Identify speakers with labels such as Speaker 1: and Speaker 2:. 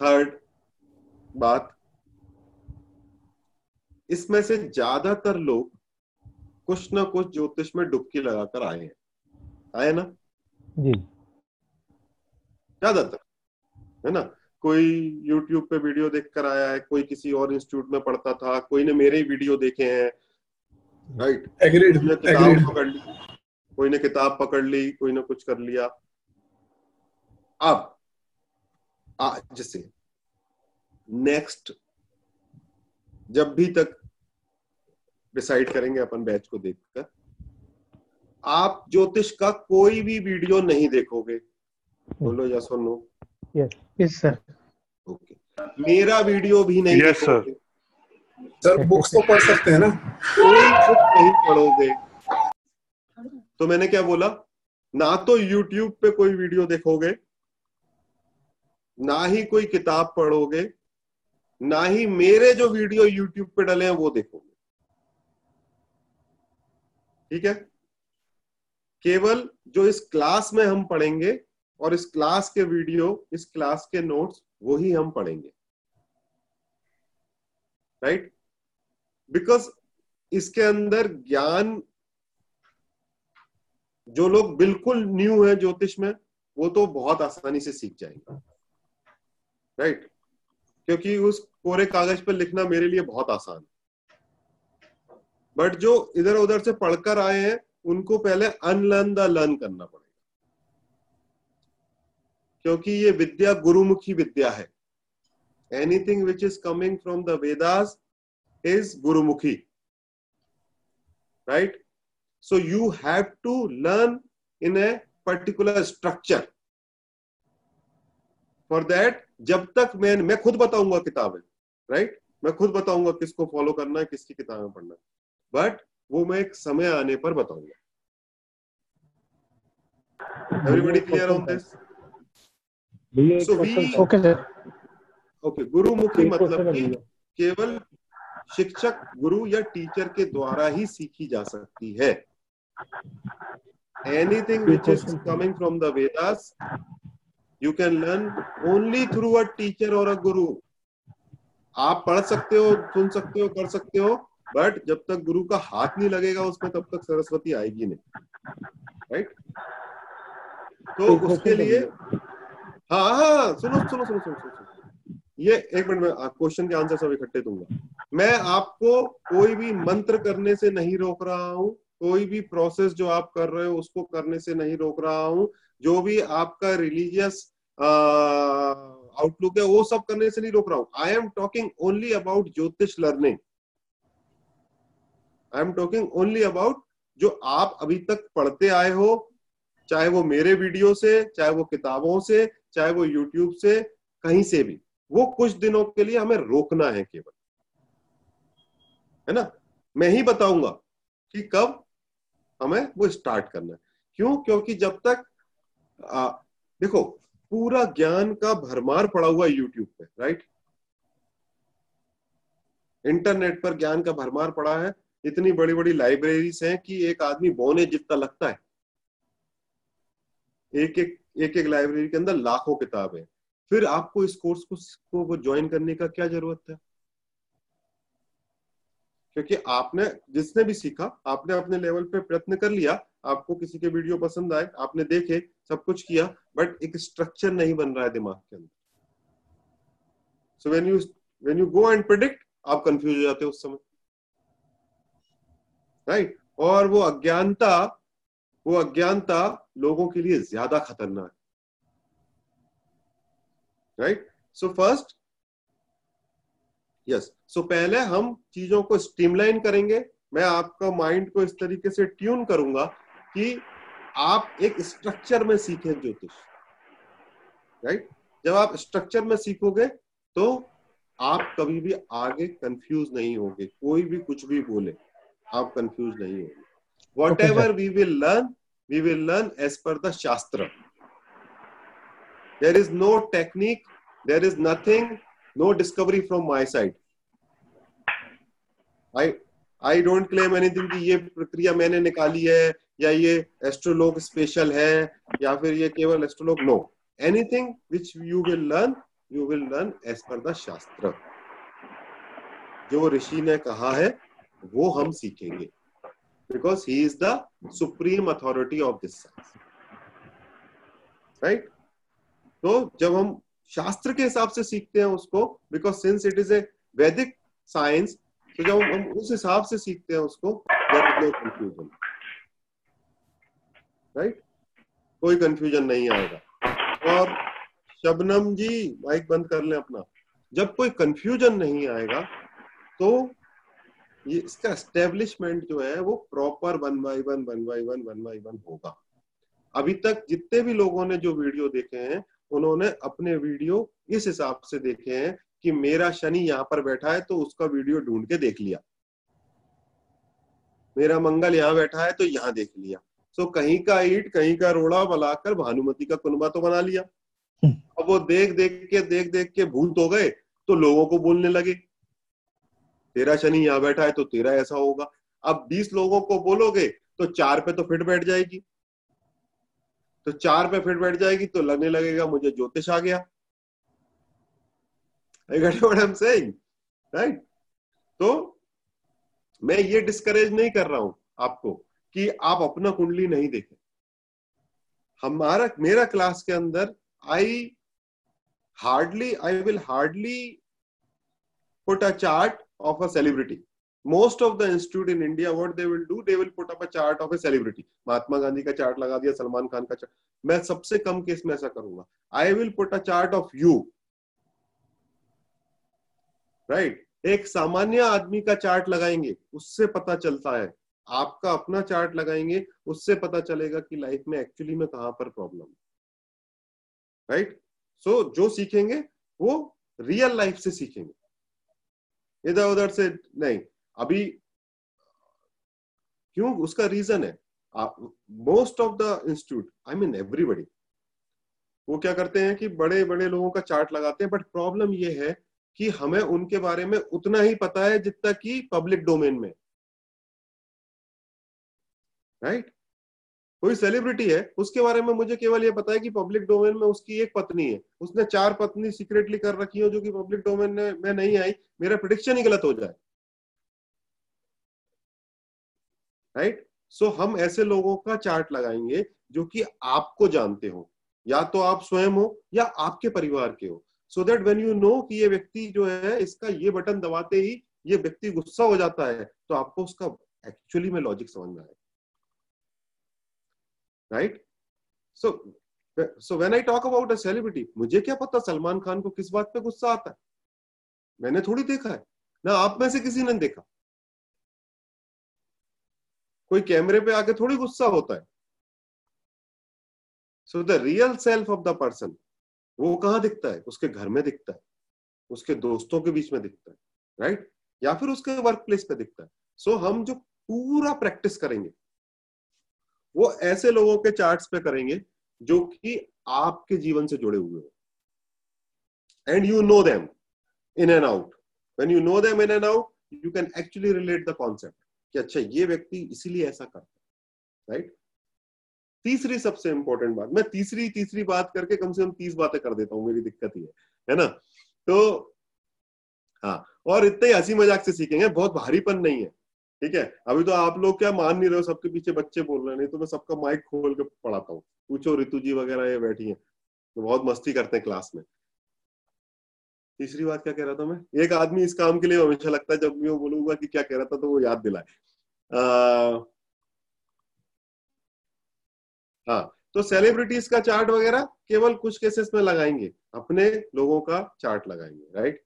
Speaker 1: Third बात। इसमें से ज़्यादातर लोग कुछ ना कुछ ज्योतिष में डुबकी लगाकर आए हैं। आए ना?
Speaker 2: जी।
Speaker 1: ज़्यादातर है ना? कोई यूट्यूब पे वीडियो देखकर आया है कोई किसी और इंस्टीट्यूट में पढ़ता था कोई ने मेरे ही वीडियो देखे हैं राइट
Speaker 3: एग्रीड
Speaker 1: किताब पकड़ ली कोई ने किताब पकड़ ली कोई ने कुछ कर लिया। अब आज से नेक्स्ट जब भी तक डिसाइड करेंगे अपन बैच को देखकर आप ज्योतिष का कोई भी वीडियो नहीं देखोगे। बोलो या सुनो।
Speaker 2: यस
Speaker 4: यस सर
Speaker 1: ओके मेरा वीडियो भी नहीं
Speaker 5: Yes, sir.
Speaker 1: देखोगे
Speaker 3: सर बुक्स तो पढ़ सकते हैं ना?
Speaker 1: कोई बुक नहीं पढ़ोगे। तो मैंने क्या बोला? ना तो YouTube पे कोई वीडियो देखोगे ना ही कोई किताब पढ़ोगे ना ही मेरे जो वीडियो YouTube पे डले हैं वो देखोगे। ठीक है? केवल जो इस क्लास में हम पढ़ेंगे और इस क्लास के वीडियो, इस क्लास के नोट्स वो ही हम पढ़ेंगे। राइट बिकॉज़ इसके अंदर ज्ञान, जो लोग बिल्कुल न्यू है ज्योतिष में, वो तो बहुत आसानी से सीख जाएँगे। Right right? क्योंकि उस कोरे कागज़ पर लिखना मेरे लिए बहुत आसान है। बट जो इधर उधर से पढ़कर आए हैं, उनको पहले अनलर्न द लर्न करना पड़ेगा। क्योंकि ये विद्या गुरुमुखी विद्या है anything which is coming from the Vedas is Gurumukhi. Right? So you have to learn in a particular structure. For that, जब तक मैं मैं खुद बताऊँगा किताबें राइट right? मैं खुद बताऊँगा किसको फॉलो करना है किसकी किताबें पढ़ना है बट वो मैं एक समय आने पर बताऊँगा everybody clear on this So we- Gurumukhi मतलब कि केवल शिक्षक गुरु या टीचर के द्वारा ही सीखी जा सकती है। Anything which is coming from the Vedas you can learn only through a teacher और अ गुरु आप पढ़ सकते हो सुन सकते हो कर सकते हो बट जब तक गुरु का हाथ नहीं लगेगा उसमें तब तक सरस्वती आएगी नहीं। Right right?
Speaker 2: तो
Speaker 1: उसके लिए। हाँ हाँ सुनो सुनो सुनो सुनो सुनो। ये एक मिनट में क्वेश्चन के आंसर सब इकट्ठे दूँगा। मैं आपको कोई भी मंत्र करने से नहीं रोक रहा हूँ, कोई भी प्रोसेस जो आप कर रहे हो, उसको करने से नहीं रोक रहा हूँ, जो भी आपका रिलीजियस आउटलुक है, वो सब करने से नहीं रोक रहा हूँ। I am talking only about jyotish learning I am talking only about जो आप अभी तक पढ़ते आए हो, चाहे वो मेरे वीडियो से, चाहे वो किताबों से चाहे वो यूट्यूब से कहीं से भी। वो कुछ दिनों के लिए हमें रोकना है केवल। है ना? मैं ही बताऊँगा कि कब हमें वो स्टार्ट करना है। क्यों? क्योंकि जब तक आ, देखो पूरा ज्ञान का भरमार पड़ा हुआ यूट्यूब पे राइट इंटरनेट पर ज्ञान का भरमार पड़ा है। इतनी बड़ी बड़ी लाइब्रेरीज हैं कि एक आदमी बोने जितना लगता है। एक एक एक एक लाइब्रेरी के अंदर लाखों किताबें फिर आपको इस कोर्स को, को ज्वाइन करने का क्या ज़रूरत है? क्योंकि आपने जिसने भी सीखा आपने अपने लेवल पे प्रयत्न कर लिया आपको किसी के वीडियो पसंद आए आपने देखे सब कुछ किया बट एक स्ट्रक्चर नहीं बन रहा है दिमाग के अंदर। So when you when you go and predict आप कंफ्यूज हो जाते हो उस समय। Right right? और वो अज्ञानता वो अज्ञानता लोगों के लिए ज़्यादा खतरनाक। है right so first yes so पहले हम चीज़ों को स्ट्रीमलाइन करेंगे। मैं आपका माइंड को इस तरीके से ट्यून करूँगा कि आप एक स्ट्रक्चर में सीखें ज्योतिष। राइट जब आप स्ट्रक्चर में सीखोगे तो आप कभी भी आगे कंफ्यूज नहीं होगे। कोई भी कुछ भी बोले, आप कंफ्यूज नहीं होंगे। Whatever we will learn we will learn as per the shastra there is no technique there is nothing no discovery from my side. I I don't claim anything कि ये प्रक्रिया मैंने निकाली है या ये एस्ट्रोलॉग स्पेशल है या फिर ये केवल astrology no anything which you will learn you will learn as per the shastra जो ऋषि ने कहा है वो हम सीखेंगे। Because he is the supreme authority of this science right तो जब हम शास्त्र के हिसाब से सीखते हैं उसको because since it is a Vedic science तो जब हम उस हिसाब से सीखते हैं उसको कंफ्यूजन राइट कोई कंफ्यूजन नहीं आएगा। और शबनम जी माइक बंद कर लें अपना। जब कोई कंफ्यूजन नहीं आएगा तो ये इसका एस्टेब्लिशमेंट जो है वो proper one by one one by one one by one होगा। अभी तक जितने भी लोगों ने जो वीडियो देखे हैं उन्होंने अपने वीडियो इस हिसाब से देखे हैं कि मेरा शनि यहाँ पर बैठा है तो उसका वीडियो ढूंढ के देख लिया। मेरा मंगल यहाँ बैठा है तो यहाँ देख लिया। सो कहीं का ईट कहीं का रोड़ा बनाकर भानुमति का कुनबा तो बना लिया। अब वो देख देख के देख देख के भूत हो गए तो लोगों को बोलने लगे। तेरा शनि यहाँ बैठा है तो तेरा ऐसा होगा। अब बीस लोगों को बोलोगे तो चार पे तो फिट बैठ जाएगी। तो चार पे फिट बैठ जाएगी तो लगने लगेगा मुझे ज्योतिष आ गया। राइट तो मैं ये डिस्करेज नहीं कर रहा हूँ आपको कि आप अपना कुंडली नहीं देखें। हमारा, मेरा क्लास के अंदर I hardly I will hardly put a chart of a celebrity. Most of the institute in India, what they will do, they will put up a chart of a celebrity. Mahatma Gandhi का chart लगा दिया सलमान खान का chart मैं सबसे कम case में ऐसा करूँगा। I will put a chart of you right एक सामान्य आदमी का चार्ट लगाएँगे उससे पता चलता है। आपका अपना चार्ट लगाएँगे उससे पता चलेगा कि लाइफ में एक्चुअली में कहाँ पर प्रॉब्लम राइट सो जो सीखेंगे वो रियल लाइफ से सीखेंगे। इधर उधर से नहीं, अभी क्यों? उसका रीजन है। Most of the institute I mean everybody वो क्या करते हैं कि बड़े बड़े लोगों का चार्ट लगाते हैं बट प्रॉब्लम ये है कि हमें उनके बारे में उतना ही पता है जितना कि पब्लिक डोमेन में। Right right? कोई सेलिब्रिटी है उसके बारे में मुझे केवल ये पता है कि पब्लिक डोमेन में उसकी एक पत्नी है। उसने चार पत्नी सीक्रेटली कर रखी हो जो कि पब्लिक डोमेन में नहीं आई। मेरा प्रिडिक्शन ही गलत हो जाए। राइट सो so, हम ऐसे लोगों का चार्ट लगाएँगे जो कि आपको जानते हो। या तो आप स्वयं हो या आपके परिवार के हो। So that when you know कि ये व्यक्ति जो है इसका ये बटन दबाते ही ये व्यक्ति गुस्सा हो जाता है तो आपको उसका एक्चुअली में लॉजिक समझ में आएगा। Right so so when I talk about a celebrity मुझे क्या पता सलमान खान को किस बात पे गुस्सा आता है? मैंने थोड़ी देखा है। ना आप में से किसी ने देखा। कोई कैमरे पे आके थोड़ी गुस्सा होता है। So the real self of the person वो कहाँ दिखता है? उसके घर में दिखता है। उसके दोस्तों के बीच में दिखता है। Right right? या फिर उसके वर्क प्लेस पे दिखता है। सो so, हम जो पूरा प्रैक्टिस करेंगे वो ऐसे लोगों के चार्ट्स पे करेंगे जो कि आपके जीवन से जुड़े हुए हो। And you know them in and out when you know them in and out you can actually relate the concept कि अच्छा ये व्यक्ति इसीलिए ऐसा करता है राइट तीसरी सबसे इंपॉर्टेंट बात, मैं तीसरी तीसरी बात करके कम से कम तीस बातें कर देता हूँ, मेरी दिक्कत ही है है ना? तो हाँ और इतने हँसी मज़ाक से सीखेंगे, बहुत भारीपन नहीं है। ठीक है? अभी तो आप लोग क्या मान नहीं रहे हो? सबके पीछे बच्चे बोल रहे हैं। नहीं तो मैं सबका माइक खोल के पढ़ाता हूँ। पूछो ऋतु जी वगैरह ये बैठी है। तो बहुत मस्ती करते हैं क्लास में। तीसरी बात क्या कह रहा था मैं? एक आदमी इस काम के लिए हमेशा लगता है, जब मैं बोलूँगा कि क्या कह रहा था तो वो याद दिलाए। हाँ तो सेलिब्रिटीज का चार्ट वगैरह केवल कुछ केसेस में लगाएँगे। अपने लोगों का चार्ट लगाएँगे राइट